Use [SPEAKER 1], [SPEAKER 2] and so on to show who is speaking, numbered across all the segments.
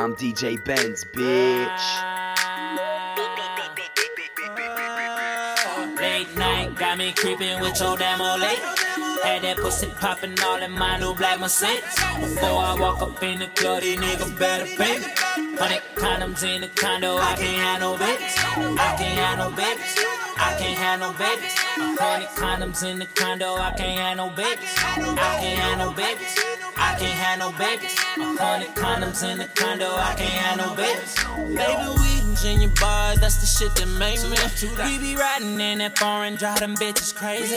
[SPEAKER 1] I'm DJ Benz, bitch.
[SPEAKER 2] Late night got me creeping with your old lady. Had that pussy popping all in my new black Mercedes. Before I walk up in the club, these niggas better pay me. Hundred condoms in the condo, I can't have no babies. I can't have no babies. I can't have no babies. Hundred condoms in the condo, I can't have no babies. I can't have no babies. I can't have no babies. Hundred condoms in the condo, I can't have no babies. Baby, we Virginia bars, that's the shit that make me. We be riding in that foreign, drive them bitches crazy.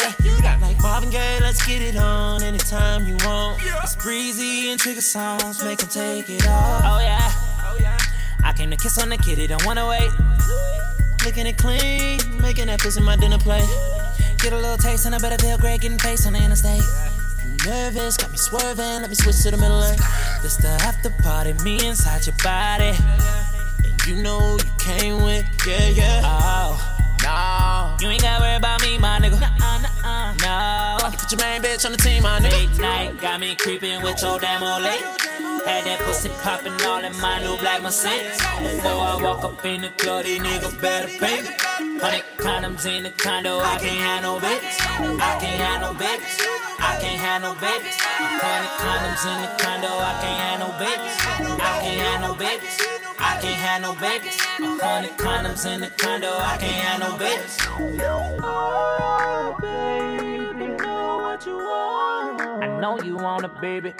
[SPEAKER 2] Like Marvin Gaye, let's get it on anytime you want. It's breezy and trigger songs, make them take it off. Oh yeah. Oh yeah. I came to kiss on the kitty, don't wanna wait. Licking it clean, making that pussy my dinner plate. Get a little taste and I better feel great getting face on the interstate. Nervous, got me swerving, let me switch to the middle lane. This the after party, me inside your body. And you know you came with, yeah, yeah. Oh, no. You ain't gotta worry about me, my nigga. Nuh-uh, nuh-uh. No. You put your main bitch on the team, my nigga. Late night, got me creeping with your damn old lady. Had that pussy popping all in my new black Mercedes. Before I walk up in the club, these niggas better pay me. Hundred condoms in the condo, I can't have no babies. I can't have no babies. I can't have no babies. Hundred condoms in the condo, I can't have no babies. I can't have no babies. I can't have no babies. Hundred condoms in the condo, I can't have no babies. Oh, baby, know what you want. I know you want it, baby.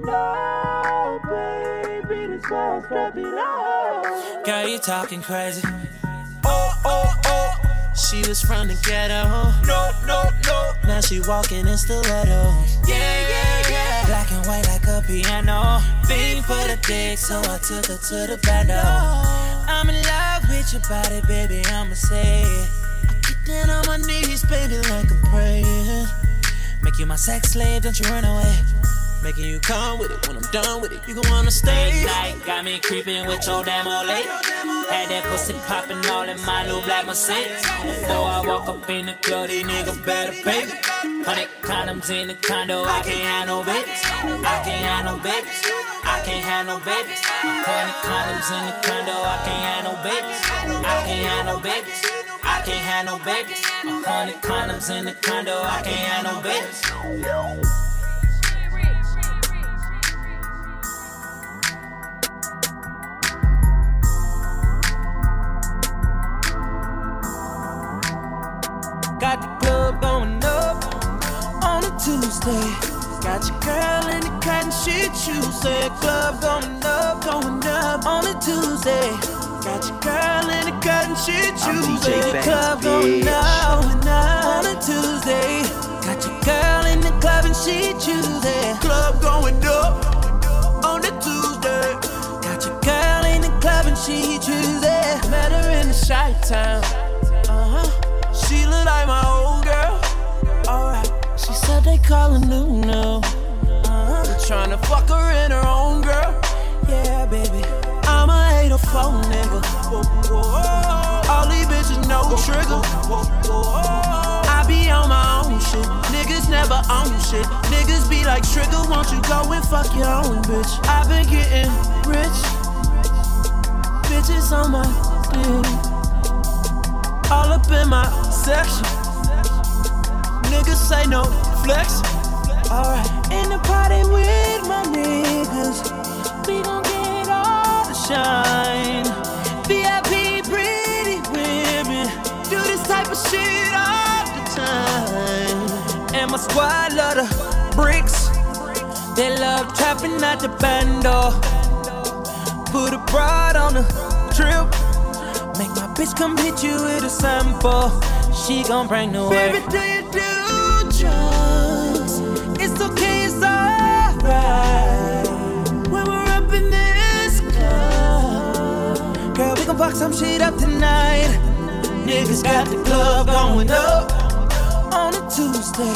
[SPEAKER 2] No, baby, this girl's strap it on. Girl, you talking crazy. She was from the ghetto. No, no, no. Now she walking in stiletto. Yeah, yeah, yeah. Black and white like a piano. Fiend for the dick, so I took her to the bando. I'm in love with your body, baby. I'ma say it. I get down on my knees, baby, like I'm praying. Make you my sex slave, don't you run away. Making you come with it when I'm done with it. You gon' wanna stay. Night got me creeping with your damn lady. Had that pussy popping all in my new black Mercedes. Before I walk up in the club, these niggas better pay me. Hundred condoms in the condo, I can't have no babies. I can't have no babies. I can't have no babies. Hundred condoms in the condo, I can't have no babies. I can't have no babies. I can't have no babies. Hundred condoms in the condo, I can't have no babies. Tuesday. Got your girl in the cotton shit shoes. Say club going up, going up on a Tuesday. Got your girl in the cotton shit Say club going up, going up on a Tuesday. Got your girl in the club and she choosing. Club going up on a Tuesday. Got your girl in the club and she choosing. Met her in the shy town. Uh huh. She look like my said they call her Nuno. Uh-huh. Trying to fuck her in her own girl. Yeah, baby. I'm a 804 nigga. Whoa, whoa, whoa. All these bitches know trigger. I be on my own shit. Niggas never own shit. Niggas be like, Trigger, won't you go and fuck your own bitch? I've been getting rich. Bitches on my dick all up in my section. Niggas say no flex. Alright, in the party with my niggas. We gon' get all the shine. VIP pretty women. Do this type of shit all the time. And my squad love the bricks. They love trapping at the bando. Put a broad on the trip. Make my bitch come hit you with a sample. She gon' bring the work. Baby, do you do club, girl, we gon' fuck some shit up tonight. Niggas got the club going up on a Tuesday.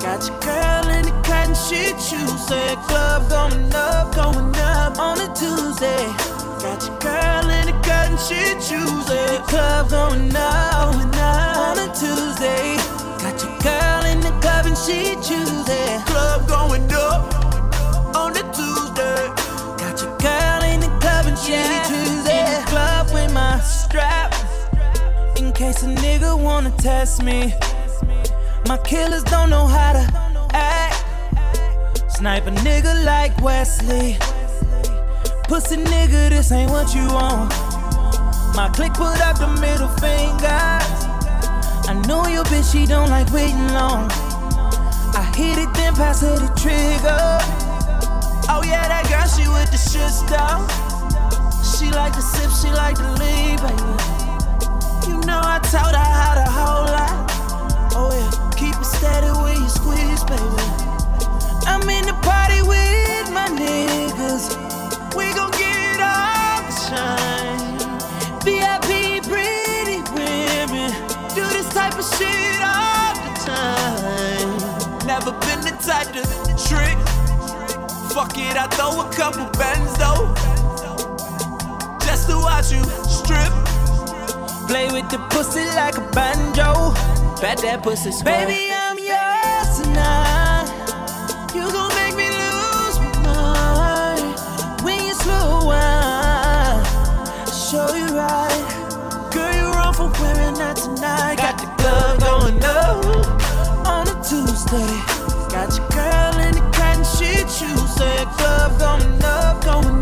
[SPEAKER 2] Got your girl in the cotton shit shoes. Club going up, going up on a Tuesday. Got your girl in the cotton shit shoes. Club going up, going up on a Tuesday. Got your girl in the club and she choosing. Club going up on a Tuesday. Got your girl in the club strap in case a nigga wanna test me. My killers don't know how to act. Snipe a nigga like Wesley. Pussy nigga, this ain't what you want. My click put up the middle finger. I know your bitch, she don't like waiting long. I hit it, then pass her the trigger. Oh yeah, that girl, she with the shit style. She like to sip, she like to leave, baby. You know I taught her how to hold lot. Oh yeah, keep it steady when you squeeze, baby. I'm in the party with my niggas. We gon' get all the shine. VIP pretty women do this type of shit all the time. Never been the type to trick. Fuck it, I throw a couple bands though. Just to watch you strip. Play with the pussy like a banjo. Bet that pussy square. Baby, I'm yours tonight. You gon' make me lose my mind when you slow wine. Show you right, girl. You're wrong for wearing that tonight. Got the club going up on a Tuesday. Got your girl in the cotton shit shoes. Say club going up, going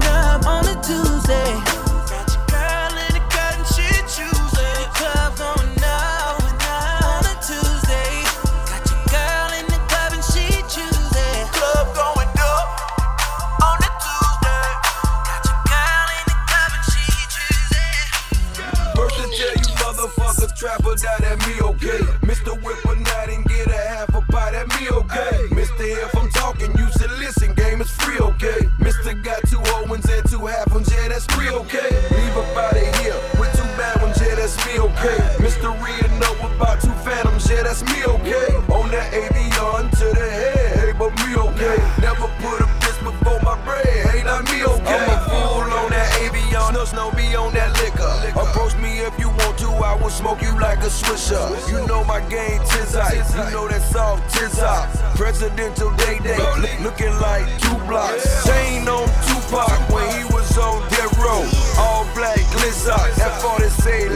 [SPEAKER 3] will smoke you like a swisher. You know my game, tis ice. You know that soft tis hot. Presidential day day, looking like two blocks. Chain on Tupac when he was on death row. All black glizzock, that 40 say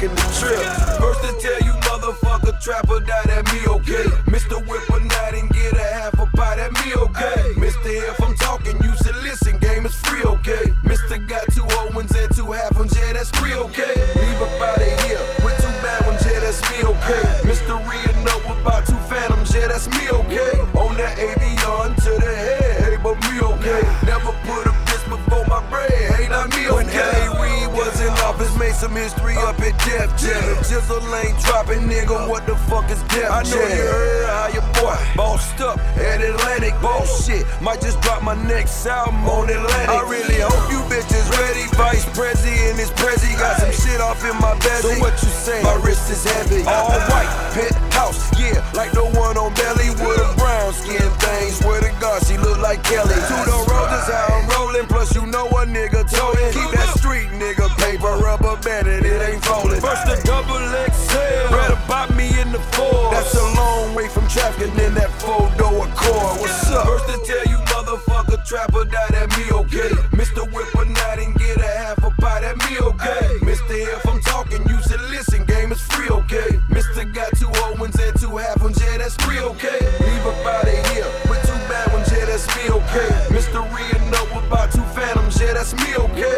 [SPEAKER 3] taking the trip. First to tell you, motherfucker, trapper, die that me okay. Mr. Whipper night and get a half a pie, that me okay. Mr. If I'm talking, you should listen, game is free, okay. Mr. got two ones and two half ones, yeah, that's free, okay. Leave up out of here with two bad ones, yeah, that's me, okay. Mr. Rhea know about two phantoms, yeah, that's me, okay. On that avion to the head, hey, but me, okay. Never put a bitch before my bread, hey, not me, okay. When. Reid was in office, made some history up at Def Jam. Jizzle ain't dropping, nigga, what the fuck is Jam? I know you heard how your boy bossed up at Atlantic, bullshit. Oh, Might just drop my next album on Atlantic. I really hope you bitches ready. Vice Prezi and his Prezi got some shit off in my belly. So what you say? My wrist is heavy. All uh-huh. white, penthouse, yeah, like the one on belly with a brown skin thing. Swear to God, she look like Kelly. Two the roses, how I'm rolling. Plus, you know a nigga told. Keep that street nigga paper rubber banded, it ain't folding. First the double XL,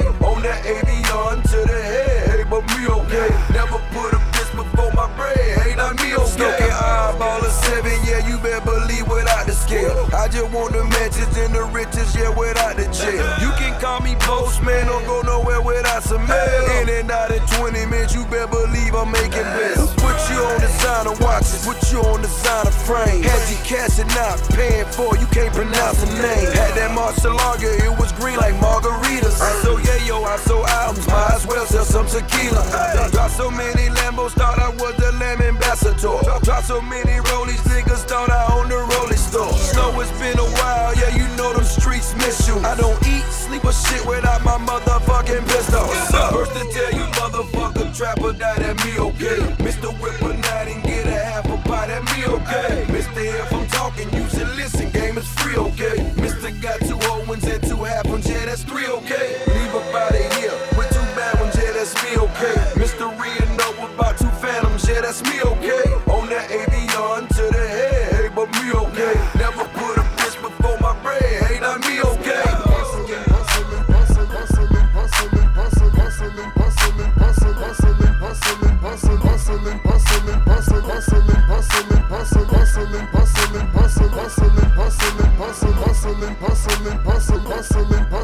[SPEAKER 3] me. On that avion to the head, hey, but me, okay. Never put a bitch before my bread, hey, not me, okay. Smoking eyeball of seven, yeah, you better I just want the mansions and the riches, yeah, without the jail. You can call me postman, don't go nowhere without some mail. In and out in 20 minutes, you better believe I'm making bills. Put you on designer watches, put you on designer frame. Had you cashing out, paying for, you can't pronounce the name. Had that martial lager, it was green like margaritas. I so yeah, yo, I so albums, might as well sell some tequila. Drop so many Lambos, thought I was the Lamb ambassador. Drop so many rollies, niggas thought I owned the rolling Snow, it's been a while, yeah, you know them streets miss you. I don't eat, sleep, or
[SPEAKER 4] shit without my motherfucking pistol. First to tell you motherfucker trapper die, that me okay. Mr. Whip a night and get a half a pie, that me okay. Mr. If I'm talking, you should listen, game is free, okay. Mr. Got two ones and two half ones, yeah, that's three, okay. Leave about it here with two bad ones, yeah, that's me, okay.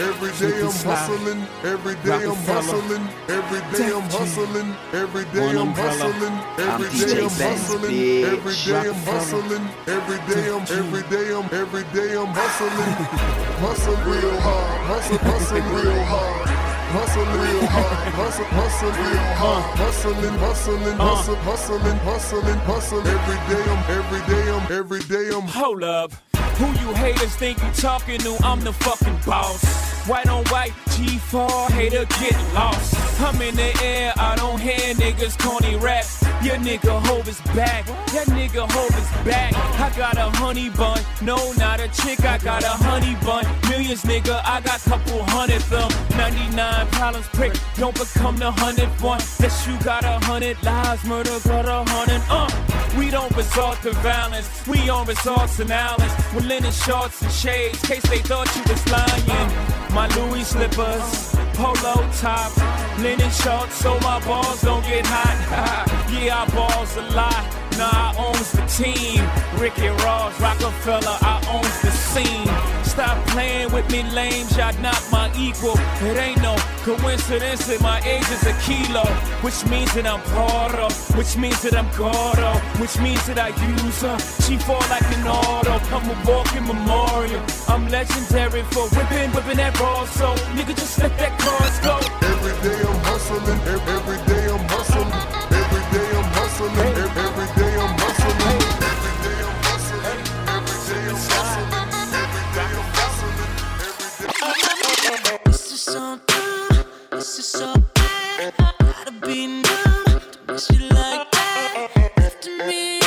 [SPEAKER 4] Every day I'm hustling, every day I'm hustling, every day I'm hustling, every day I'm hustling, every day I'm hustling, every day I'm hustling, every day I'm every day I'm every day I'm hustling, hustle real hard, hustle hustle real hard. Hustle real hard, hustle, hustle real hard, hustling, hustling, uh. hustle, hustling, hustling, hustle. Every day I'm, every day I'm, every day I'm.
[SPEAKER 5] Hold up. Who you haters think you talking to? I'm the fucking boss. White on white, G4, hater get lost. I'm in the air, I don't hear niggas corny rap. Your nigga Hove is back, that nigga Hove is back. I got a honey bun, no, not a chick, I got a honey bun. Millions, nigga, I got couple hundred them. 99 problems, prick, don't become the hundred one. Unless you got a hundred lives, murder got a hundred, uh. We don't resort to violence, we on resorts and islands. With linen shorts and shades, case they thought you was lying. My Louis slippers, polo top, linen shorts so my balls don't get hot. yeah, I balls a lot. Nah, I owns the team. Ricky Ross, Rockefeller, I owns the scene. Stop playing with me, lame shot, not my equal. It ain't no coincidence that my age is a kilo, which means that I'm Poro, which means that I'm Gordo, which means that I use her. She fall like an auto, I'm a walking memorial. I'm legendary for whipping, whipping that raw, so nigga just let that cards go.
[SPEAKER 4] Every day I'm hustling, every day I'm hustling, every day I'm hustling,
[SPEAKER 2] so dumb, this is so bad. Be numb to you like that. Lifting me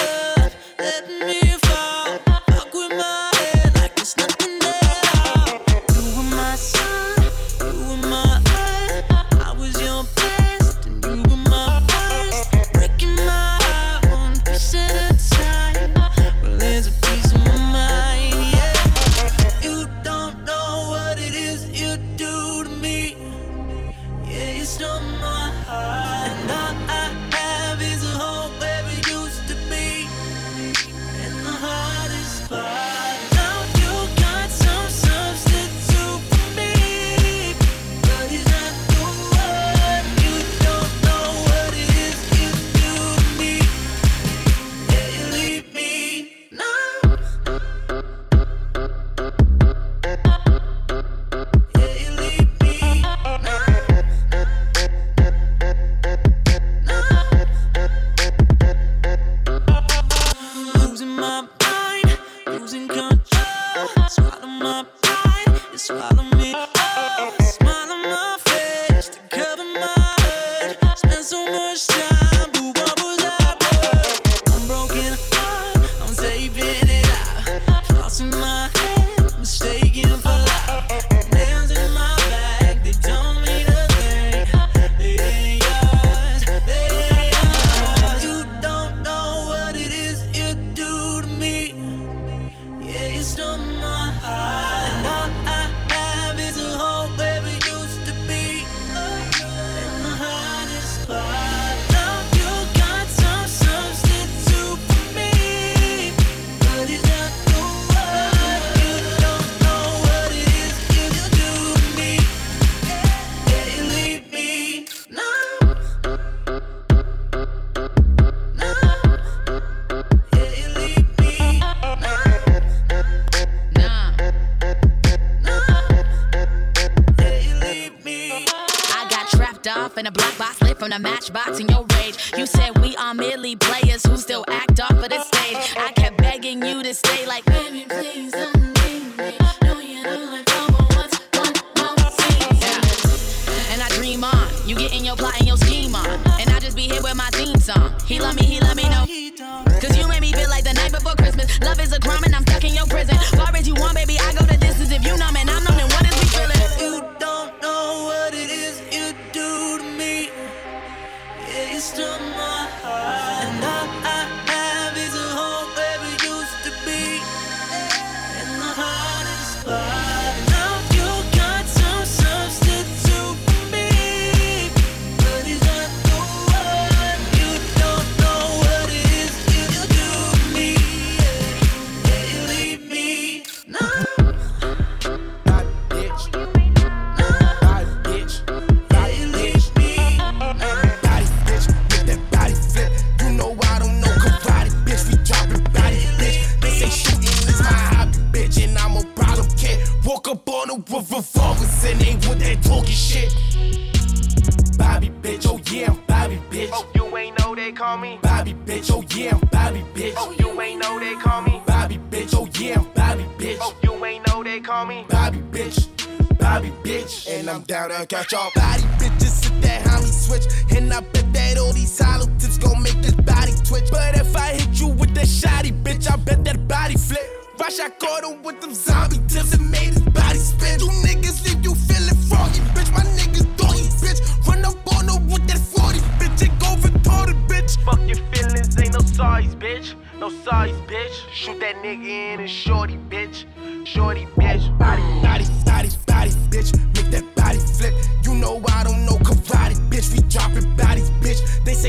[SPEAKER 2] from the matchbox in your rage. You said we are merely players who still act off of the stage. I kept begging you to stay like, baby, please don't leave me. No, you know like. You get in your plot and your scheme on. And I just be here with my theme song. He love me, he love me, no. Cause you made me feel like the night before Christmas. Love is a crime and I'm stuck in your prison.
[SPEAKER 6] Down catch y'all body bitches sit that homie switch, and I bet that all these hollow tips gon' make this body twitch. But if I hit you with that shotty bitch, I bet that body flip. Rush, I caught him with them zombie tips and made his body spin. You niggas leave you feeling froggy, bitch. My niggas doggy, bitch. Run up on her with that 40, bitch, and go retarded, bitch.
[SPEAKER 7] Fuck your feelings, ain't no sorries, bitch. No sorries, bitch. Shoot that nigga in and shorty, bitch. Shorty, bitch.
[SPEAKER 6] body, body, body, body, bitch.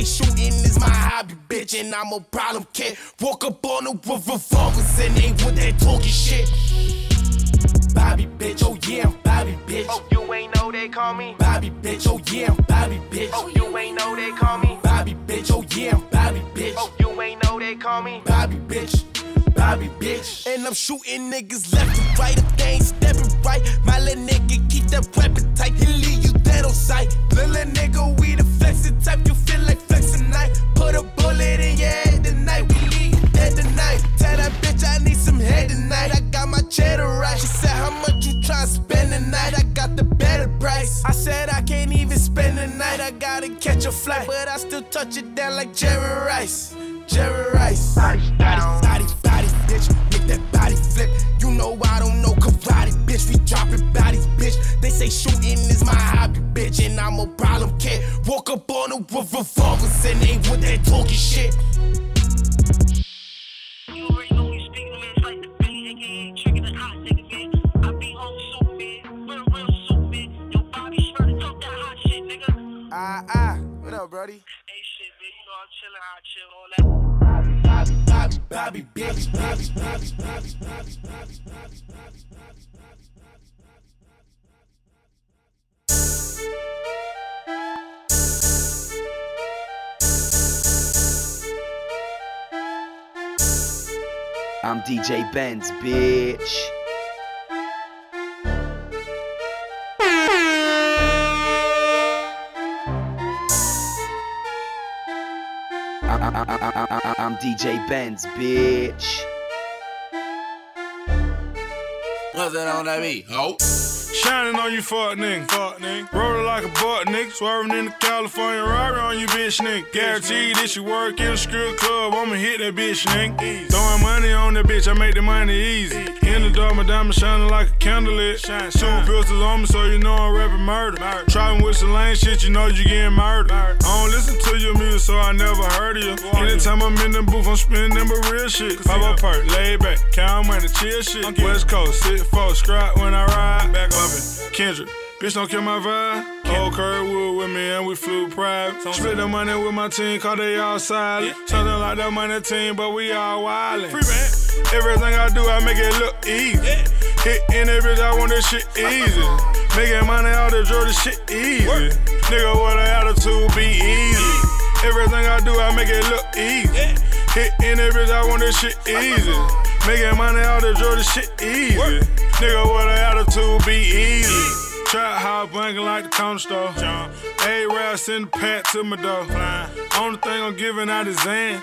[SPEAKER 6] Say shooting is my hobby, bitch, and I'm a problem kid. Walk up on them with revolvers and they with that talking shit. Bobby, bitch, oh yeah, I'm Bobby, bitch.
[SPEAKER 7] Oh, you ain't know they call me.
[SPEAKER 6] Bobby, bitch, oh yeah, I'm Bobby, bitch.
[SPEAKER 7] Oh, you ain't know they call me.
[SPEAKER 6] Bobby, bitch, oh yeah, I'm Bobby, bitch.
[SPEAKER 7] Oh, you ain't know they call me.
[SPEAKER 6] Bobby, bitch. Bobby, bitch. And I'm shooting niggas left and right if they ain't stepping right. My little nigga keep that weapon tight. He leave you dead on sight. Little nigga, we the flexing type. You feel like flexing night. Put a bullet in your head tonight. We leave you dead tonight. Tell that bitch I need some head tonight. I got my cheddar right. She said, How much you try to spend tonight? I got the better price. I said, I can't even spend the night. I gotta catch a flight. But I still touch it down like Jerry Rice. Jerry Rice. Body, body, body, body, bitch. Make that body flip. You know I don't know karate, bitch. We dropping bodies, bitch. They say shooting is my hobby, bitch. And I'm a problem kid. Walk up on them with revolvers and they with that talking shit.
[SPEAKER 8] You already know me speaking, man. It's like the Billy, aka Trigger the Hot Nigga, man. I be on so man, real, real so man. Yo, Bobby, swear to talk that hot shit, nigga.
[SPEAKER 6] Ah, ah. What up, Brody?
[SPEAKER 8] Hey, shit, man. You know I'm chilling, how I chill, all that.
[SPEAKER 6] Bobby, Bobby, Bobby, bitch. Bobby, Bobby, Bobby, Bobby, Bobby, Bobby, Bobby,
[SPEAKER 7] I'm DJ Benz, bitch. I- I- I- I'm DJ Benz, bitch.
[SPEAKER 9] What's that on that beat? Ho. Oh.
[SPEAKER 10] Shining on you, fuck nigga. Fuck nigga. Rolling like a butt nigga. Swerving in the California Rari on you, bitch nigga. Guaranteed this you work in a strip club. I'ma hit that bitch nigga. Throwing money on that bitch, I make the money easy. In the dark, my diamond shining like a candlelit. Shine, Two pistols on me, so you know I'm rapping murder. Driving with some lame shit, you know you getting murdered. I don't listen to your music, so I never heard of you. Anytime I'm in the booth, I'm spinning them real shit. Pop up perk, lay back, count money, chill shit. West Coast, sit folks, scrap when I ride. Back up Kendrick. Bitch, don't kill my vibe. Old Kurtwood with me and we flew private. Split the money with my team, cause they all silent. Something like the money team, but we all wildin'. Free man. Everything I do, I make it look easy. Hit in that bitch, I want this shit easy. Making money out the draw, this shit easy. Nigga, what an attitude be easy. Everything I do, I make it look easy. Hit in that bitch, I want this shit easy. Making money out the draw, this shit easy. Nigga, what an attitude be easy. Trap hop blanking like the corner store. A-Rap send a pat to my door. Only thing I'm giving out is Zan.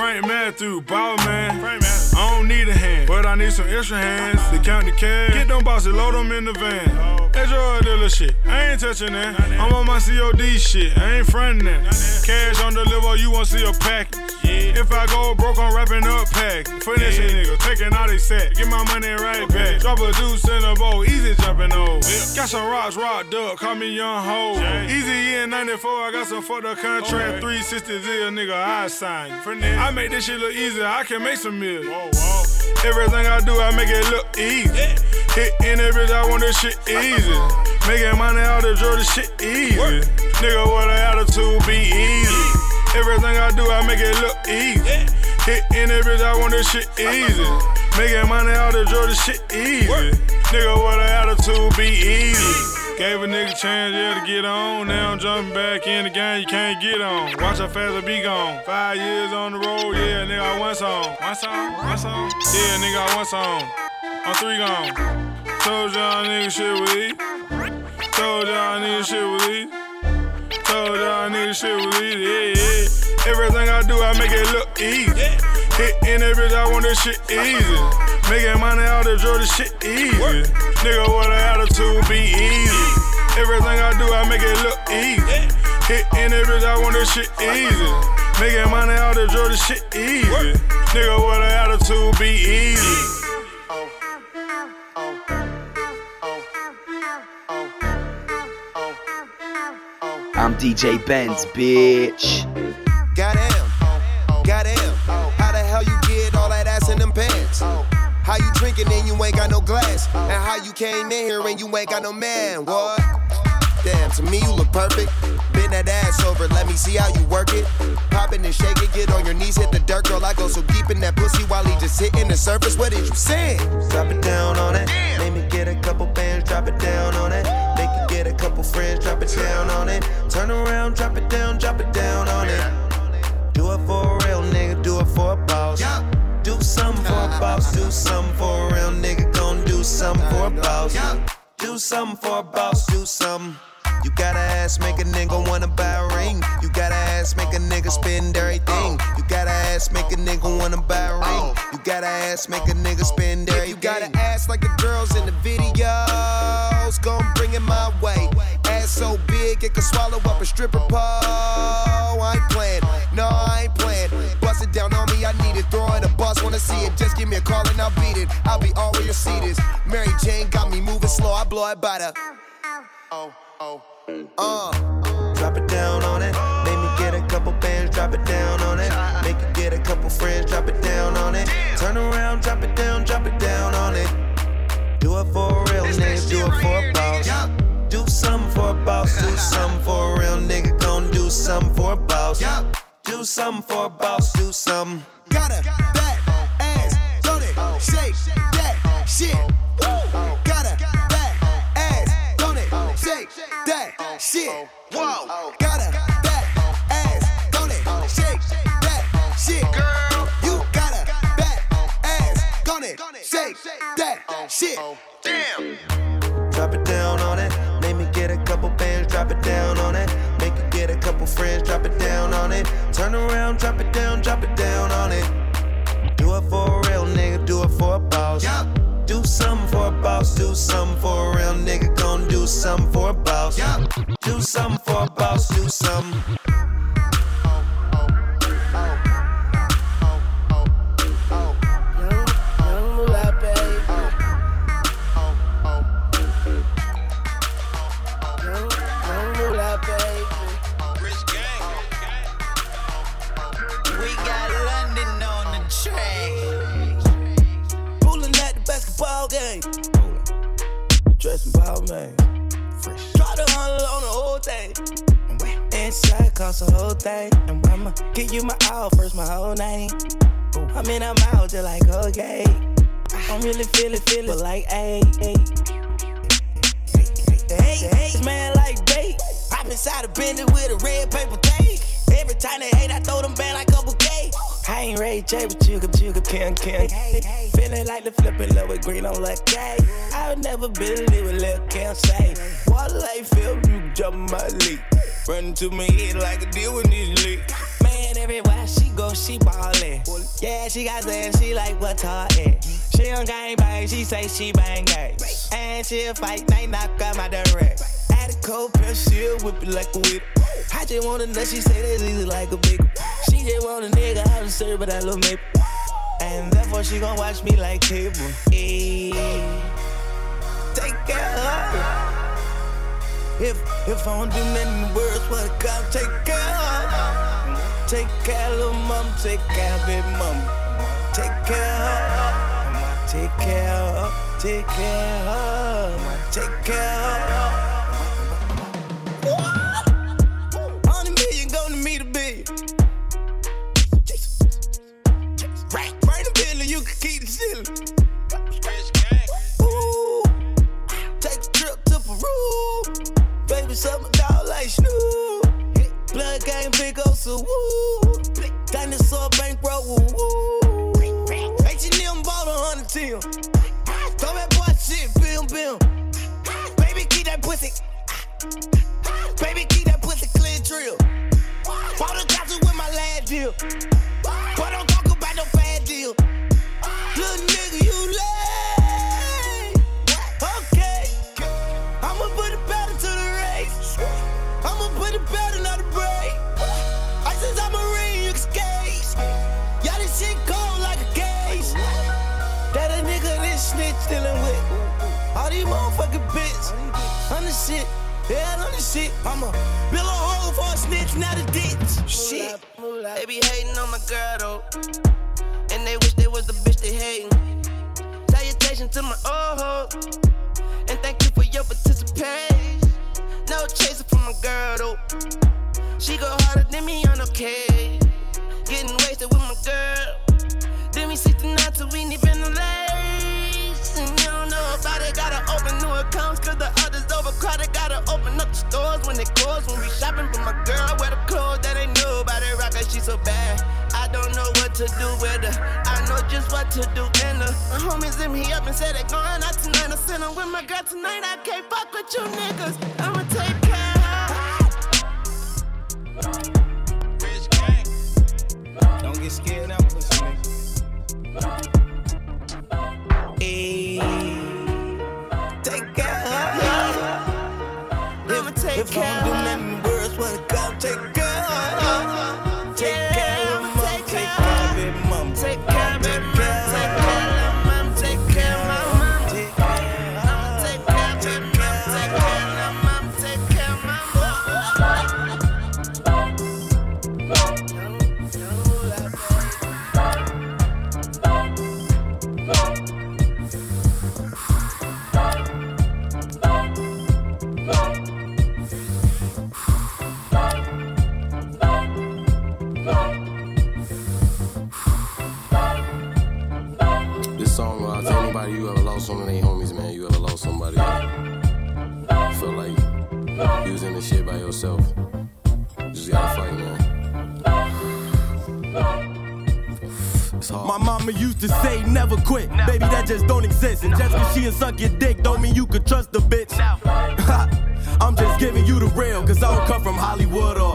[SPEAKER 10] Frank Matthew, ball man. I don't need a hand, but I need some extra hands to count the cash. Get them bosses, load them in the van. The little shit. I ain't touching that. I'm on my COD shit. I ain't frontin' that. Cash on deliver, you won't see a package. If I go broke, I'm wrapping up pack. Finish Finishing nigga, taking all they set. Get my money right back. Drop a deuce in a bowl, easy jumping over. Got some rocks, rock duck, call me young ho. Easy in 94, I got some fucked up contract. 360 Z, a nigga, I sign. I make this shit look easy, I can make some million. Oh, Everything I do, I make it look easy. Hit in every bitch, I want this shit easy. Making money out of this shit easy. Nigga, what an attitude be easy. Everything I do, I make it look easy. Hit in every bitch, I want this shit easy. Making money out of this shit easy. Nigga, what an attitude be easy. Gave a nigga chance, yeah, to get on. Now I'm jumping back in the game, you can't get on. Watch how fast I be gone. Five years on the road, yeah, nigga, I one song. One song, one song. Yeah, nigga, I one song. I'm three gone. Told y'all nigga shit with eat. Told y'all nigga shit with eat. Told y'all nigga shit with eat. Yeah, yeah. Everything I do, I make it look easy. Hit in that bitch, I want this shit easy. Making money out of this shit easy. Nigga, what an attitude be easy. Everything I do, I make it look easy. Hit in that bitch, I want this shit easy. Making money out of this shit easy. Nigga, what an attitude be easy.
[SPEAKER 1] I'm DJ Benz, bitch.
[SPEAKER 11] Goddamn, goddamn. How the hell you get all that ass in them pants? How you drinking and you ain't got no glass? And how you came in here and you ain't got no man? What? Damn, to me you look perfect. Bend that ass over, let me see how you work it. Pop it and shake it, get on your knees, hit the dirt, girl. I go so deep in that pussy while he just hitting the surface. What did you say? Drop it down on it. Make me get a couple bands, drop it down on it. Couple friends, drop it down on it. Turn around, drop it down, drop it down on it. Do it for a real nigga, do it for a boss. Do something for a boss, do something for a real nigga, gon' do something for a boss. Do something for a boss, do something. You gotta ask, make a nigga wanna buy a ring. You gotta ask, make a nigga spend everything. You gotta ask, make a nigga wanna buy a ring. You gotta ask, make a nigga spend everything. You gotta ask like the girls in the videos. Gon' bring it my way. Ass so big it can swallow up a stripper pole. I ain't playing, no, I ain't playing. Bust it down on me, I need it. Throw it a bus, wanna see it. Just give me a call and I'll beat it. I'll be all where your seat is. Mary Jane got me moving slow, I blow it by the. Oh, oh. Uh, drop it down on it. Make me get a couple bands, drop it down on it. Make you get a couple friends, drop it down on it. Turn around, drop it down, drop it down on it. Do it for a real nigga, do it for a boss. Do something for a boss, do something for a real nigga, gon' do something for a boss. Do something for a boss, do something. Got a fat ass, don't it? Shake that shit. Got a fat ass, don't it? Shake that shit. Whoa. Got a fat ass, don't it? Shake that shit. Girl, it? Shake that oh, shit. Oh, damn. Drop it down on it. Make me get a couple bands, drop it down on it. Make you get a couple friends, drop it down on it. Turn around, drop it down, drop it down on it. Do it for a real nigga, do it for a boss. Do something for a boss, do something for a real nigga, gon' do something for a boss. Do something for a boss, do something.
[SPEAKER 2] Game. Dressing ball man. Fresh. Try to hundred on the whole thing. Inside cost the whole thing. And I'ma give you my all first, my whole name. I mean, I'm out just like, okay. Ah. I'm really feeling, feeling like, hey, hey. Hey, hey, man like bait. Hop inside a Bentley with a red paper tape. Every time they hate, I throw them back like a bouquet. I ain't Ray J, but you could, you could, can, can. Feeling like the flipping low with green on luck, I would never believe what Lil Kim say. Water like Phil, you
[SPEAKER 12] jumping my league. Running to my head like a deal with this league.
[SPEAKER 13] Man, everywhere she go, she ballin'. Yeah, she got that, she like what's her at. She don't gang bang, she say she bang gang. And she'll fight, night knock out my direct. Add a cold pill, she'll whip it like a whip. I just want a nut, she say that's easy like a big. She just want a nigga, how to serve, but I love maple. And therefore she gon' watch me like cable. Take care of her. If if I don't do nothing worse, what I got take care of. Take care of little mom, take care of big mom. Take care of her. Take care of her. Take care of her. Take care of her. Ceiling. Ooh, take a trip to Peru. Baby, suck my dog like Snoop. Blood gang, big old so woo. Dinosaur bankroll, woo woo. H&M bought a hundred Tim. Throw that boy shit, bim bim. Baby, keep that pussy. Baby, keep that pussy clear drill. Bought a with my last deal. But shit. Yeah, on the shit. I'ma build a hole for a snitch, not a ditch. Shit.
[SPEAKER 7] They be hating on my girl though. And they wish they was the bitch they hating. Salutation to my old hoe. And thank you for your participation. No chaser for my girl though. She go harder than me on okay. Getting wasted with my girl. Then we 69 till we need ventilation. You don't know about it, gotta open new accounts cause the others overcrowded. Gotta open up the stores when it close. When we shopping for my girl, wear the clothes that ain't new about it. Rock she so bad. I don't know what to do with her. I know just what to do in her. My homies hit me up and said they going out tonight. I sent her with my girl tonight. I can't fuck with you niggas. I'ma take care
[SPEAKER 12] Don't get scared now, pussy nigga.
[SPEAKER 13] Take care.
[SPEAKER 7] I'ma take
[SPEAKER 13] If
[SPEAKER 7] care
[SPEAKER 13] I don't do
[SPEAKER 7] of her.
[SPEAKER 13] nothing worse, what I got, take
[SPEAKER 14] mama used to say never quit. Baby, that just don't exist. And just cause she'll suck your dick, don't mean you could trust the bitch. I'm just giving you the real, cause I don't come from Hollywood or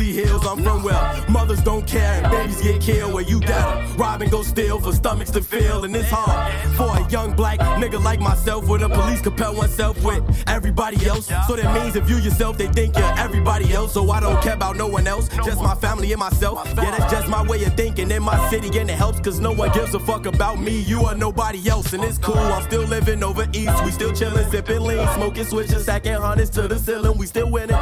[SPEAKER 14] Beverly Hills. I'm from where mothers don't care and babies get killed. Where you gotta rob and go steal for stomachs to fill. And it's hard for a young black nigga like myself, where the police compel oneself with everybody else. So that means if you yourself, they think you're everybody else. So I don't care about no one else, just my family and myself. Yeah, that's just my way of thinking in my city, and it helps cause no one gives a fuck about me. You are nobody else, and it's cool. I'm still living over east. We still chillin', sippin' lean, smoking switches, stacking hundreds to the ceiling. We still winning.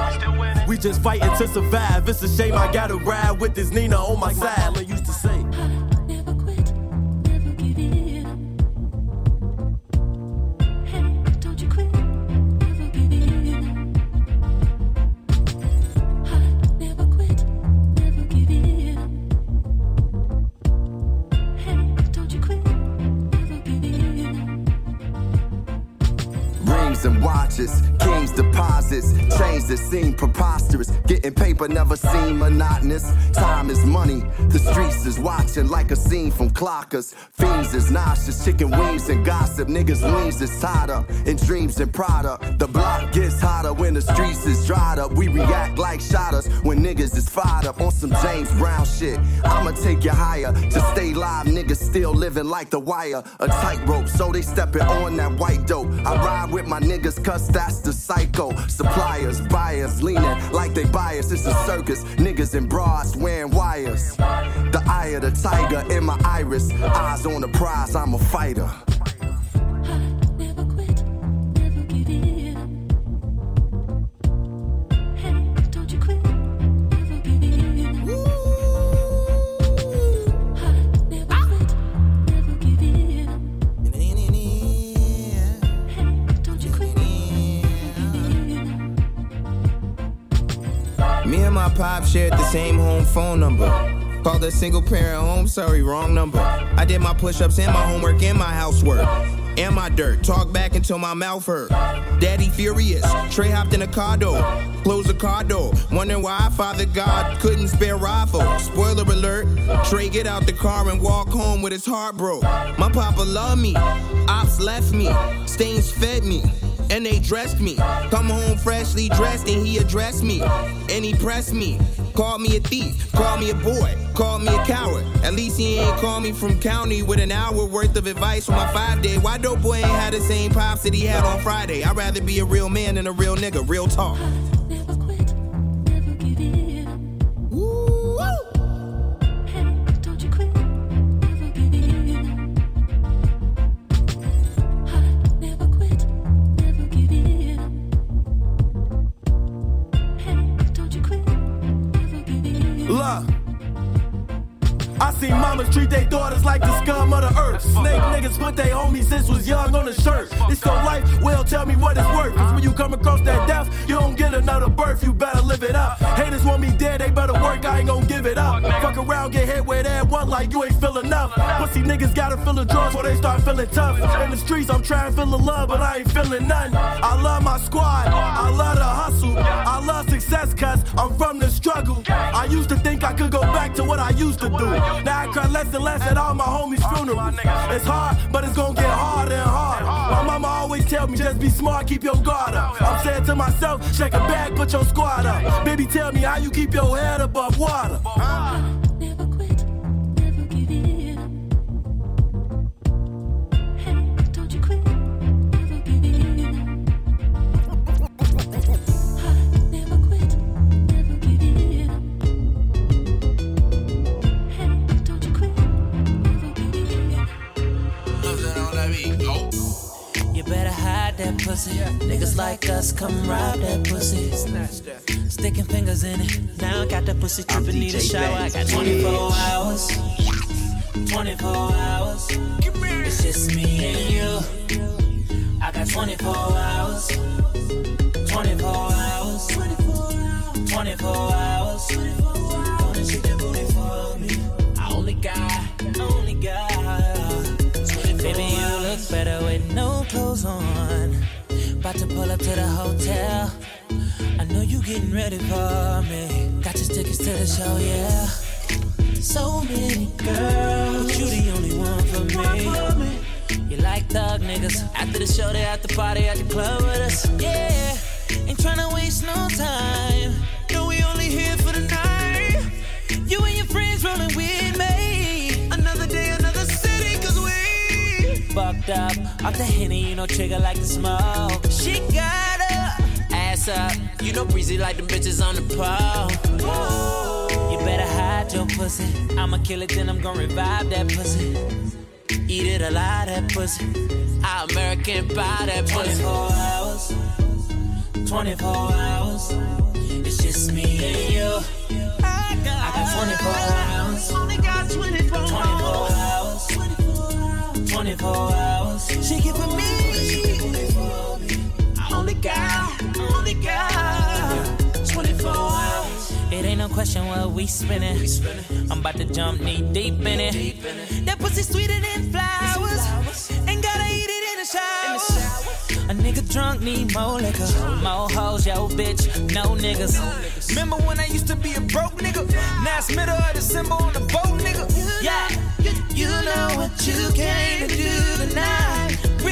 [SPEAKER 14] We just fighting to survive. It's a shame I gotta ride with this Nina on my side. Like used to say.
[SPEAKER 15] Paper never seem monotonous. Time is money. The streets is watching like a scene from Clockers. Fiends is nauseous. Chicken wings and gossip. Niggas' wings is tied up. In dreams and product. The block gets hotter when the streets is dried up. We react like shotters when niggas is fired up on some James Brown shit. I'ma take you higher to stay live. Niggas still living like the wire. A tightrope, so they stepping on that white dope. I ride with my niggas, cause that's the psycho. Suppliers, buyers, leaning like they bias. It's a circus. Niggas in bras wearing wires. The eye of the tiger in my iris. Eyes on the prize, I'm a fighter.
[SPEAKER 16] Shared the same home phone number. Called a single parent home, sorry, wrong number. I did my push ups and my homework and my housework. And my dirt, talk back until my mouth hurt. Daddy furious, Trey hopped in a car door, closed the car door. Wondering why Father God couldn't spare rifle. Spoiler alert, Trey get out the car and walk home with his heart broke. My papa loved me, ops left me, stains fed me and they dressed me. Come home freshly dressed and he addressed me. And he pressed me. Called me a thief, called me a boy, called me a coward. At least he ain't called me from county with an hour worth of advice for my five day. Why dope boy ain't had the same pops that he had on Friday? I'd rather be a real man than a real nigga, real talk.
[SPEAKER 14] Seen mamas treat their daughters like the scum of the earth. Snake niggas put their homies since was young on the shirt. It's your life, well, tell me what it's worth. Cause when you come across that death, you don't get another birth, you better live it up. Haters want me dead, they better work, I ain't gonna give it up. Fuck around, get hit with that one like you ain't feel enough. Pussy niggas gotta feel the drugs before they start feeling tough. In the streets, I'm trying to feel the love, but I ain't feeling none. I love my squad, I love the hustle, I love success cause I'm from the struggle. I used to think I could go back to what I used to do. Now I cry less and less at all my homies' funerals. It's hard, but it's gonna get harder and harder. My mama always tell me just be smart, keep your guard up. I'm saying to myself, shake a bag, put your squad up. Baby, tell me how you keep your head above water.
[SPEAKER 2] You that pussy. Niggas like us come rob that pussy. Sticking fingers in it. Now I got that pussy tripping, need a
[SPEAKER 1] DJ
[SPEAKER 2] shower. I got 24
[SPEAKER 1] bitch.
[SPEAKER 2] hours. 24 hours. It's just me and you. I got 24 hours. 24 hours. 24 hours. Gonna clothes on. About to pull up to the hotel. I know you getting ready for me. Got your tickets to the show, yeah. So many girls, but you the only one for me. You like thug niggas. After the show, they at the party at the club with us. Yeah, ain't tryna waste no time. No, we only here fucked up. Off the henny, you know, trigger like the smoke. She got her ass up. You know, breezy like them bitches on the pole. You better hide your pussy. I'ma kill it, then I'm gonna revive that pussy. Eat it alive, that pussy. I American pie, that pussy. 24 hours. 24 hours. It's just me and you. I got 24 hours. Only got 24 hours. 24 hours. She giving me. I only got, only got 24 hours. It ain't no question what we spinning. I'm about to jump knee deep in it. That pussy sweeter than flowers. Ain't gotta eat it in the shower. A nigga drunk,
[SPEAKER 17] need more liquor. More hoes, yo, bitch, no niggas. Remember when I used to be a broke nigga? Now it's middle of December on the boat, nigga. Yeah, you know what you came to do tonight.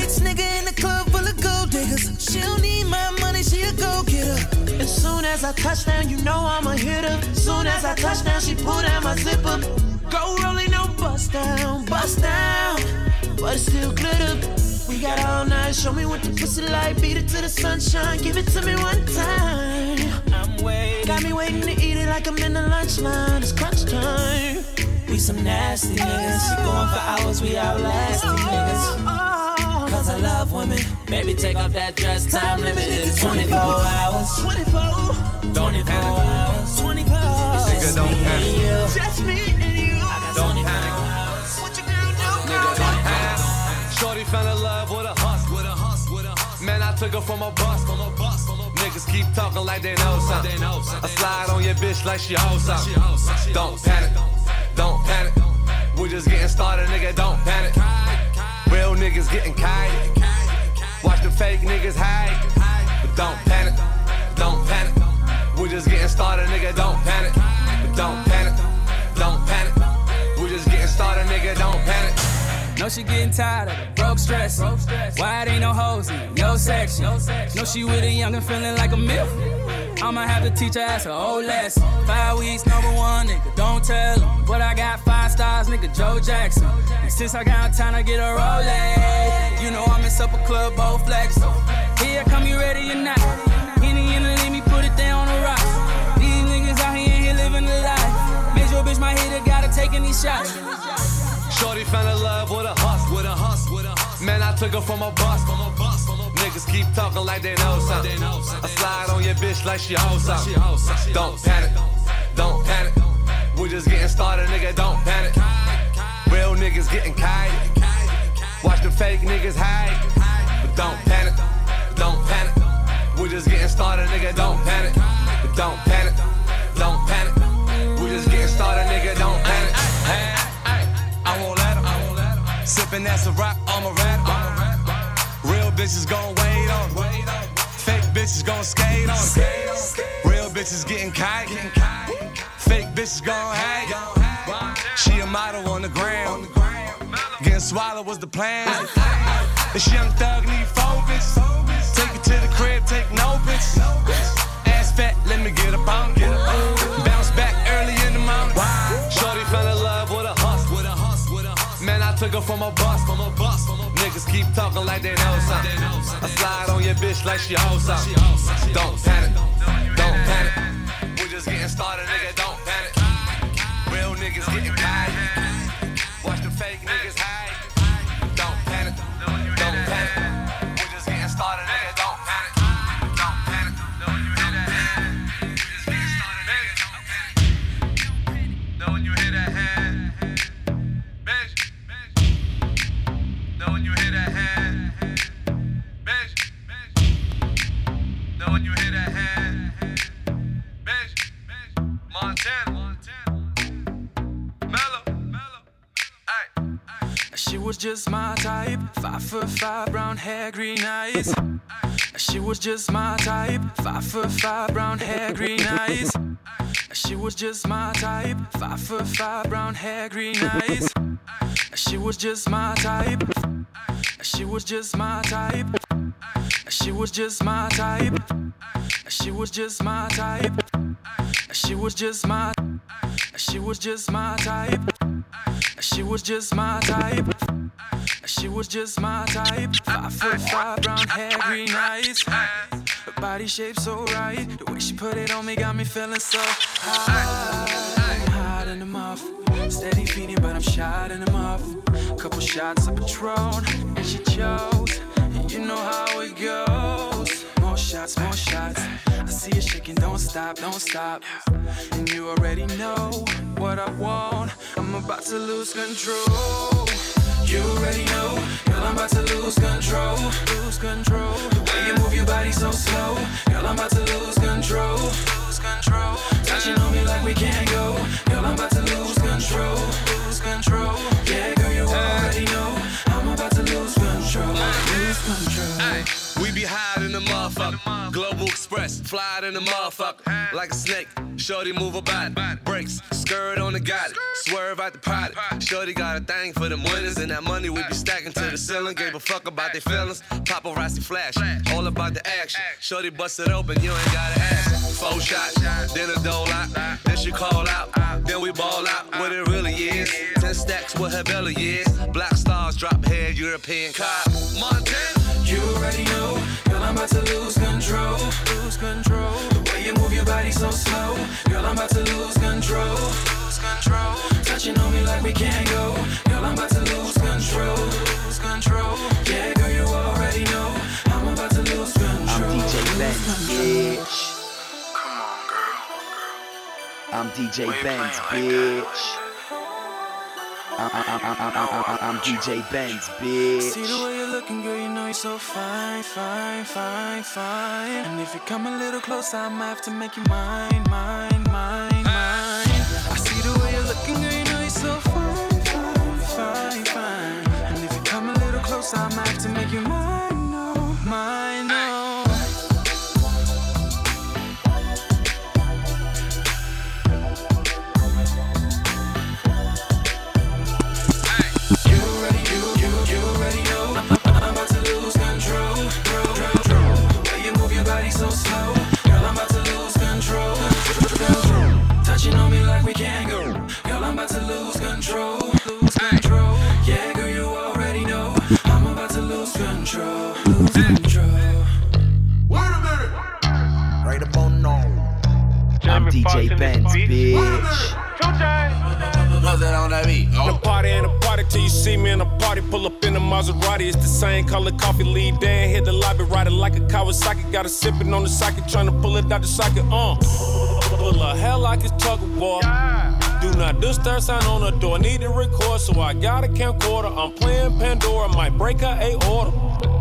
[SPEAKER 17] Rich nigga in the club full of gold diggers. She don't need my money, she a go getter. As soon as I touch down, you know I'm a hitter. As soon as I touch down, she pull down my zipper. Go rolling, no bust down, bust down, but it's still glitter. We got all night, show me what the pussy like. Beat it to the sunshine, give it to me one time. I'm waiting, got me waiting to eat it like I'm in the lunch line. It's crunch time. We some nasty niggas, going for hours, we outlast these niggas. Cause I love women. Baby, take off that dress, time limited 24 hours. 24, 24 hours. 24 hours.
[SPEAKER 3] Nigga, don't panic.
[SPEAKER 17] Just me and you.
[SPEAKER 3] Don't panic. Nigga, don't panic. Shorty fell in love with a hustle. With a hustle. With a hustle. Man, I took her from a bus. From a bus. Niggas keep talking like they know something. I slide on your bitch like she owes something. Don't panic. Don't panic. We just getting started, nigga. Don't panic. Real niggas getting kite. Watch the fake niggas hide. But don't panic. Don't panic. We just getting started, nigga. Don't panic. But don't panic. Don't panic. We just getting started, nigga. Don't panic.
[SPEAKER 18] Know she getting tired of the broke stress. Why it ain't no hoes in your section? Know she with a young feeling like a myth. I'ma have to teach her ass a old lesson. Five weeks, number one, nigga, don't tell 'em. But I got five stars, nigga, Joe Jackson. And since I got time to get a Rolex, you know I'm in supper club, both flex. Here, come you ready or not? Henny in the let me put it down on the rocks. These niggas out here, here living the life. Major bitch, my hitter, gotta take any shots.
[SPEAKER 3] Shorty found a love with a hustle. With a hustle. With a. Man, I took her from a bus. From a bus. Niggas keep talking like they know something. I slide on your bitch like she owes something. Don't panic. Don't panic. We just getting started, nigga. Don't panic. Real niggas getting kite. Watch the fake niggas hide. But don't panic. Don't panic. We just getting started, nigga. Don't panic. But don't panic. Don't panic. We just getting started, nigga. Don't panic.
[SPEAKER 19] I won't let 'em. Sippin' that's a rock, I'm a rat. Bitches gon' wait on. Fake bitches gon' skate on. Real bitches getting kite. Fake bitches gon' hang. She a model on the ground. Getting swallowed was the plan. This young thug need four. Take it to the crib, take no bitches. Ass fat, let me get up on
[SPEAKER 3] took her from a bus. From a bus. Niggas keep talking like they know something. I slide on your bitch like she owes something. Don't panic. Don't panic. We just getting started, nigga. Don't panic. Real niggas getting kite. Watch the fake niggas hide. Just
[SPEAKER 17] my type. Five foot five, brown hair, green eyes. She was just my type. Five foot five, brown hair, green eyes. She was just my type. Five foot five, brown hair, green eyes. She was just my type. She was just my type. She was just my type. She was just my type. She was just my. She was just my type. She was just my type. She was just my type. Five foot five, brown hair, green eyes. Her body shape so right. The way she put it on me got me feeling so high. I'm hot in the mouth. Steady feeding, but I'm shot in the mouth. Couple shots of Patron, and she chose. You know how it goes. More shots, more shots. I see you shaking, don't stop, don't stop. And you already know what I want. I'm about to lose control. You already know, girl, I'm about to lose control. Lose control. The way you move your body so slow, girl, I'm about to lose control. Lose control. Touching on me like we can't go, girl, I'm about to lose control. Lose control. Yeah, girl, you already know, I'm about to lose control. Lose control.
[SPEAKER 19] We be hiding the motherfucker.
[SPEAKER 3] Global Express, fly than a motherfucker. Like a snake, shorty move her body. Brakes, skirt on the got it. Swerve out the pot. Shorty got a thing for them winners, and that money we be stacking to the ceiling. Gave a fuck about their feelings. Paparazzi flash, all about the action. Shorty bust it open, you ain't gotta ask. Four shots, then a dole out, then she call out, then we ball out. What it really is, ten stacks with her belly is. Black stars drop head, European cop. Montana.
[SPEAKER 17] You already know, girl, I'm about to lose control. Lose control. The way you move your body so slow, girl, I'm about to lose control. Lose control. Touching on me like we can't go, girl, I'm about to lose control. Lose control. Yeah, girl, you already know, I'm about to lose control.
[SPEAKER 1] I'm DJ Benz, bitch. Come on, girl. I'm DJ Benz, bitch. I'm, DJ Benz, bitch.
[SPEAKER 17] See the way you're looking, girl, you know you're so fine, fine, fine, fine. And if you come a little closer, I might have to make you mine, mine, mine. About to lose control, lose.
[SPEAKER 1] Right up on I'm DJ Benz, bitch.
[SPEAKER 9] What's that on that beat?
[SPEAKER 20] The party ain't a party till you see me in a party. Pull up in a Maserati, it's the same color coffee. Lead down, hit the lobby, ride it like a Kawasaki. Got a sippin' on the socket, tryna pull it out the socket. Uh, pull a hell like it's tug of war. Do not disturb sign on the door. Need to record, so I got a camcorder. I'm playing Pandora, might break her a order.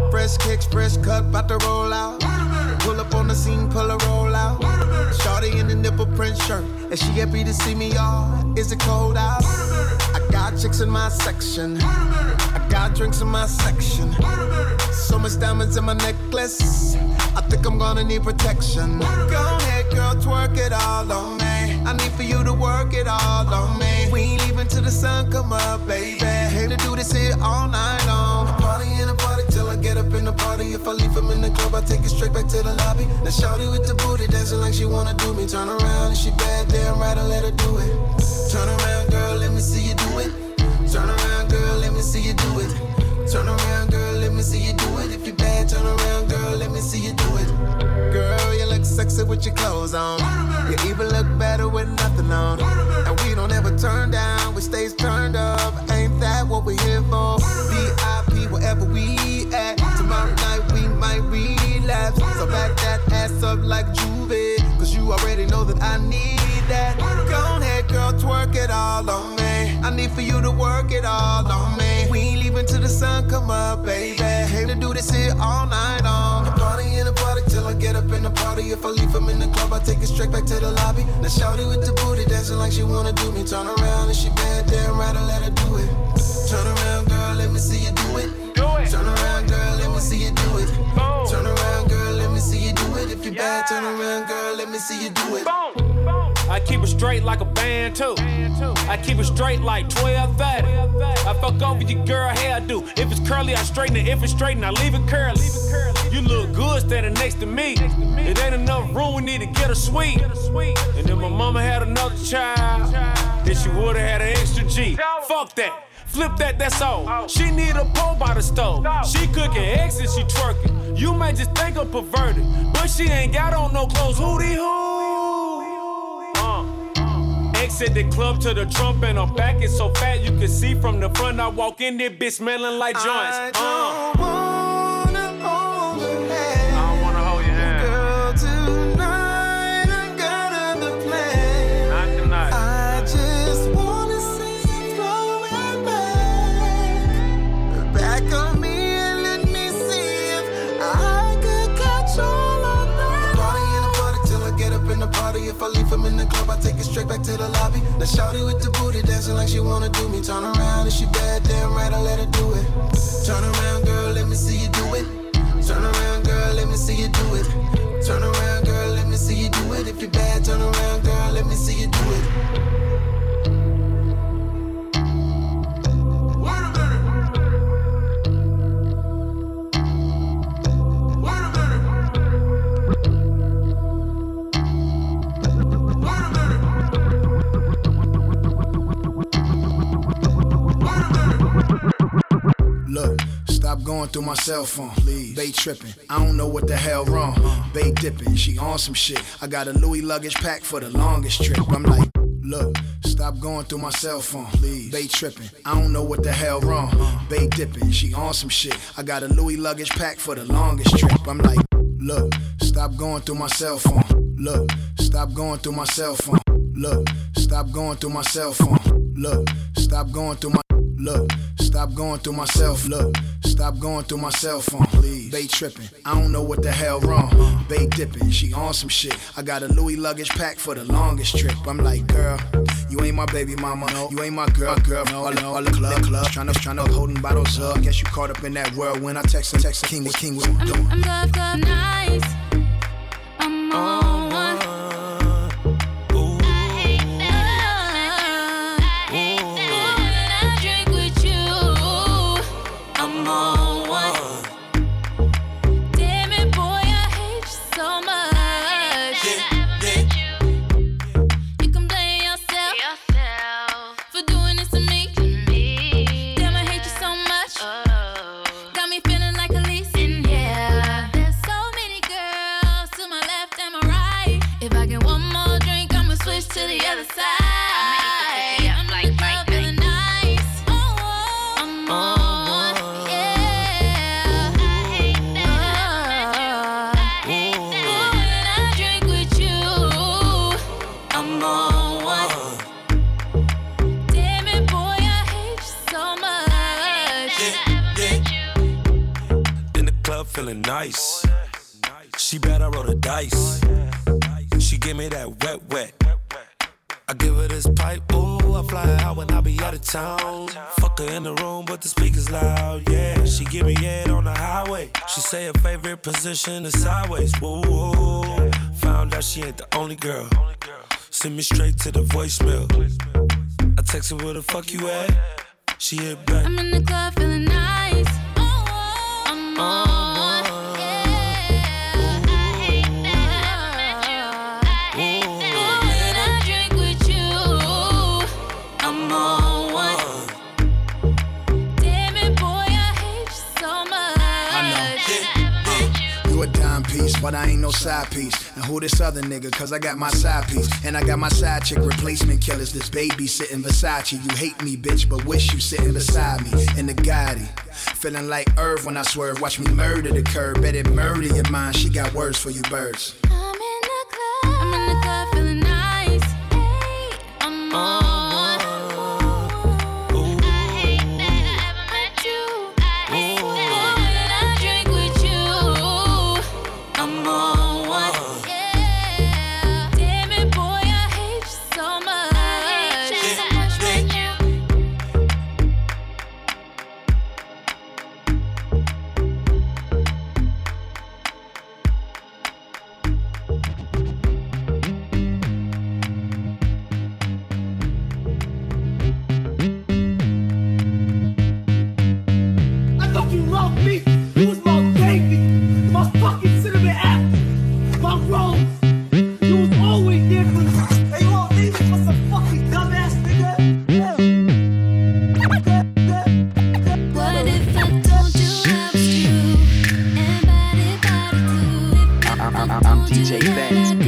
[SPEAKER 11] Fresh kicks, fresh cut, bout to roll out. Pull up on the scene, pull a roll out. Shorty in the nipple print shirt, and she happy to see me, y'all. Is it cold out? I got chicks in my section. I got drinks in my section. So much diamonds in my necklace. I think I'm gonna need protection. Go ahead, girl, twerk it all on me. I need for you to work it all on me. We ain't leaving till the sun come up, baby. Hate to do this here all night long. Party in a party till I get up in the party. If I leave him in the club, I take it straight back to the lobby. Now shawty with the booty dancing like she wanna do me. Turn around and she bad, damn right, I let her do it. Turn around, girl, let me see you do it. Turn around, girl, let me see you do it. Turn around, girl, let me see you do it. If you're bad, turn around, girl, let me see you do it. Girl, you look sexy with your clothes on. You even look better with nothing on. And we don't ever turn down, we stays turned up. Ain't that what we're here for? VIP, wherever we at. Tomorrow night we might relapse. So back that ass up like Juve. Cause you already know that I need that. Go ahead, girl, twerk it all on me. I need for you to work it all on me. We ain't leaving till the sun come up, baby. Hate to do this here all night long. Party in the party till I get up in the party. If I leave him in the club, I take it straight back to the lobby. Now shawty with the booty dancing like she wanna do me. Turn around and she bad, damn right, I let her do it. Turn around, girl, let me see you do it. Turn around, girl, let me see you do it. Turn around, girl, let me see you do it. If you bad, turn around, girl, let me see you do it.
[SPEAKER 20] I keep it straight like a too. I keep it straight like 12 30. I fuck over your girl hairdo. If it's curly, I straighten it. If it's straighten, I leave it curly. You look good standing next to me. It ain't enough room, we need to get a suite. And if my mama had another child, then she would've had an extra G. Fuck that. Flip that, that's all. She need a pole by the stove. She cooking eggs and she twerking. You may just think I'm perverted, but she ain't got on no clothes. Hootie hoo. Exit the club to the trump and I'm back. It's so fat you can see from the front. I walk in there, bitch smelling like joints. Uh.
[SPEAKER 11] Straight back to the lobby. Now shawty with the booty dancing like she wanna do me. Turn around and she bad, damn right, I let her do it. Turn around, girl, let me see you do it. Turn around, girl, let me see you do it. Turn around, girl, let me
[SPEAKER 20] And if you bad, turn around, girl, let me see you do it.
[SPEAKER 21] Look, stop going through my cell phone, please. Bay tripping, I don't know what the hell wrong. Bay dipping, she on some shit. I got a Louis luggage pack for the longest trip. I'm like, look, stop going through my cell phone, please. Bay tripping, I don't know what the hell wrong. Bay dipping, she on some shit. I got a Louis luggage pack for the longest trip. I'm like, look, stop going through my cell phone. Look, stop going through my cell phone. Look, stop going through my cell phone. Look, stop going through my Look, stop going through myself. Look, stop going through my cell phone, please. Bay tripping, I don't know what the hell wrong. Bay dipping, she on some shit. I got a Louis luggage pack for the longest trip. I'm like, girl, you ain't my baby mama. No, you ain't my girl, girl. No, all, the, all the club, club, trying to, trying to holding bottles up. Guess you caught up in that world when I text, text King was King was doing.
[SPEAKER 22] I'm good, good, nice. I'm on one.
[SPEAKER 3] Dice. She give me that wet, wet. I give her this pipe, ooh, I fly out when I be out of town. Fuck her in the room, but the speakers loud, yeah. She give me head on the highway. She say her favorite position is sideways, woo. Found out she ain't the only girl. Send me straight to the voicemail. I text her where the fuck you at. She hit back.
[SPEAKER 22] I'm in the club feeling nice.
[SPEAKER 21] But I ain't no side piece. And who this other nigga? Cause I got my side piece. And I got my side chick replacement killers. This baby sitting beside you. You hate me, bitch, but wish you sitting beside me. In the Gotti. Feeling like Irv when I swerve. Watch me murder the curb. Bet it murder your mind. She got words for you birds.
[SPEAKER 22] I, I,
[SPEAKER 23] I'm DJ Benz.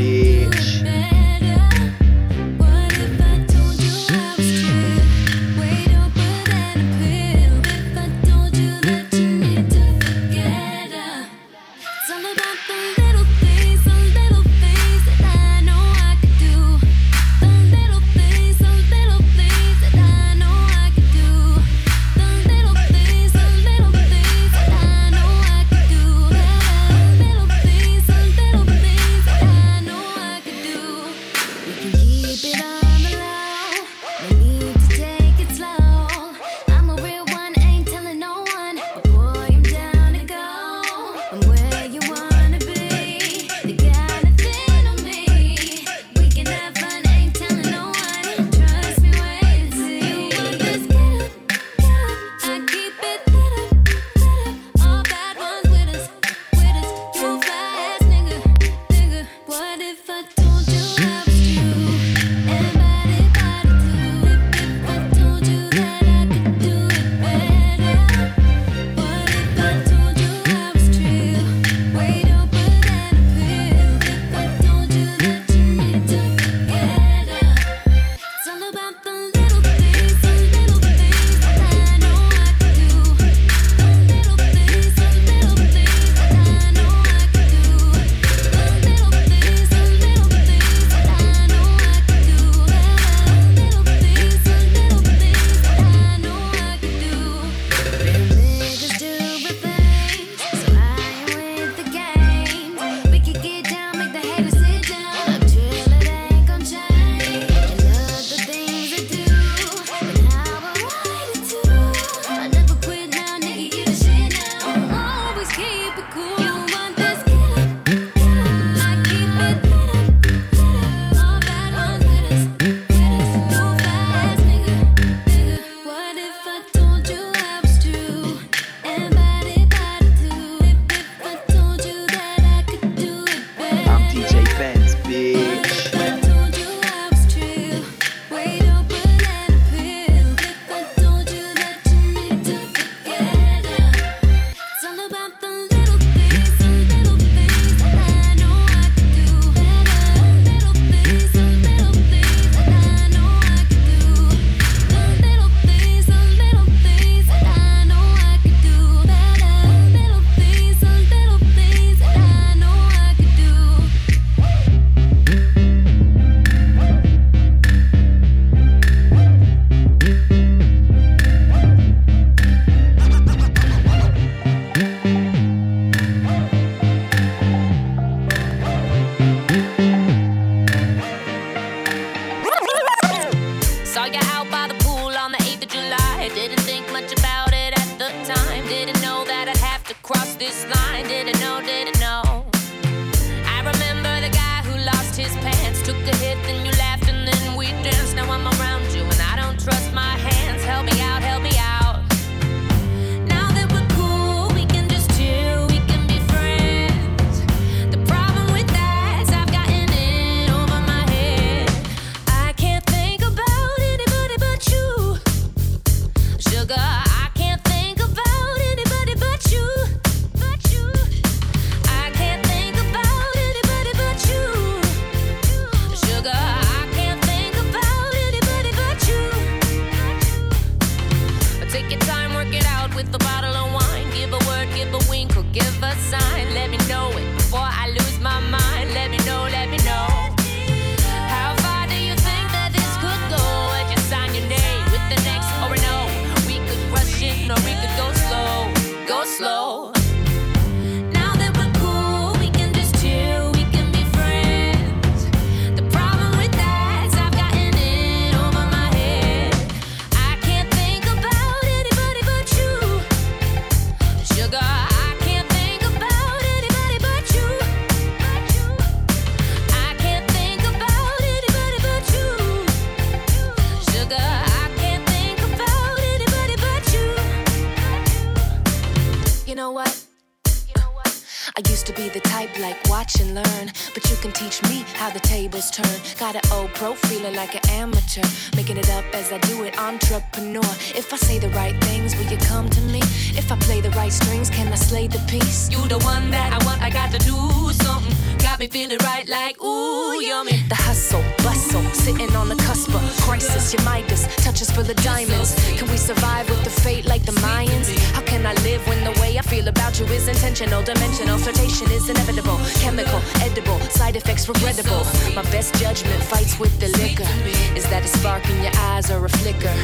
[SPEAKER 23] If I say the right things, will you come to me? If I play the right strings, can I slay the piece? You the one that I want, I got to do something. Got me feeling right like, ooh, yummy. The hustle, bustle sitting on the cusp of crisis. Your Midas touches for the diamonds. Can we survive with the fate like the Mayans? How can I live when the way I feel about you is intentional, dimensional? Flirtation is inevitable, chemical, edible, side effects regrettable. My best judgment fights with the liquor. Is that a spark in your eyes or a flicker?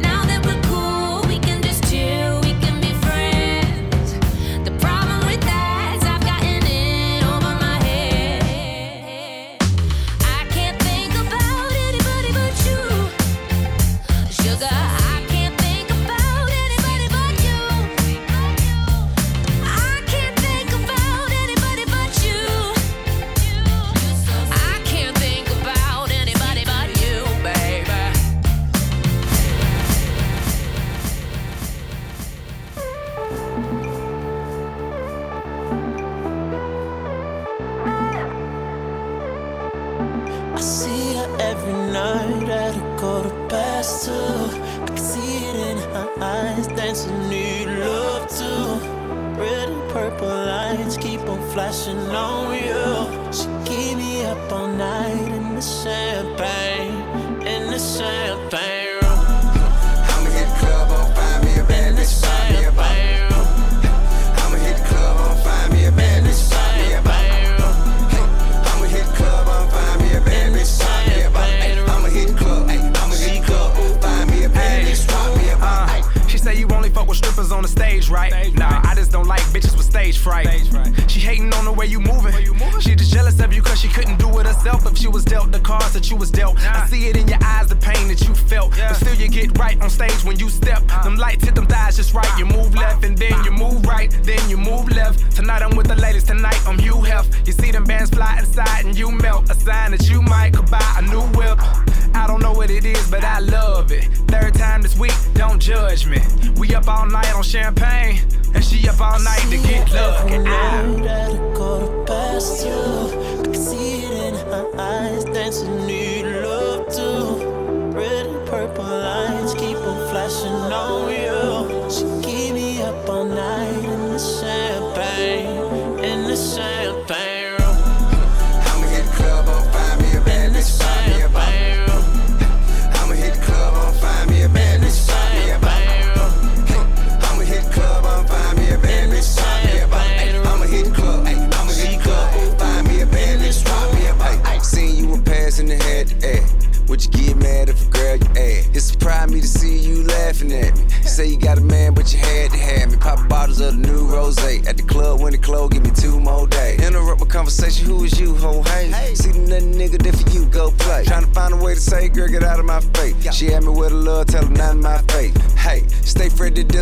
[SPEAKER 23] Now that we're cool.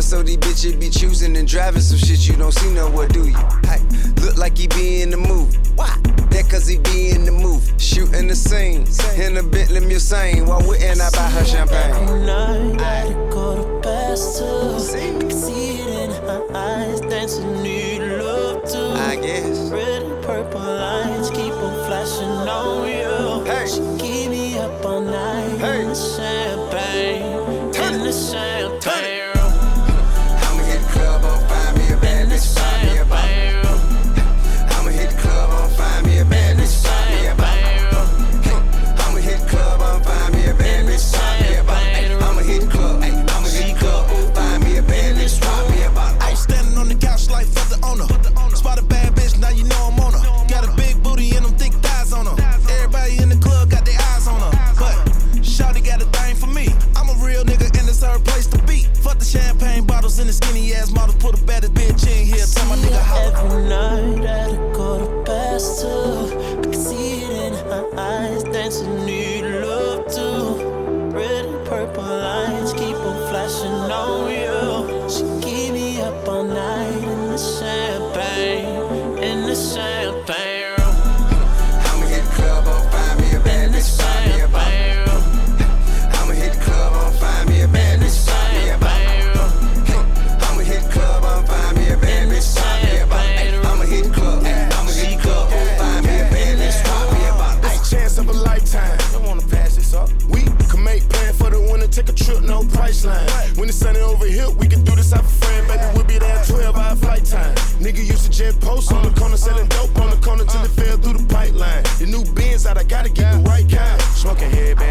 [SPEAKER 11] so these bitches be choosing and driving some shit you don't see nowhere, do you? Hey, look like he be in the move. Why? That cause he be in the move. Shooting the scene. In a Bentley Mulsanne. Why wouldn't I buy her champagne?
[SPEAKER 2] Every night, I go to past two. See? I can see it in her eyes. Dancing, need love too.
[SPEAKER 11] I guess.
[SPEAKER 2] Red and purple lights keep on flashing on you.
[SPEAKER 11] Hey.
[SPEAKER 2] She keep me up all night. Hey. In the champagne. smoking head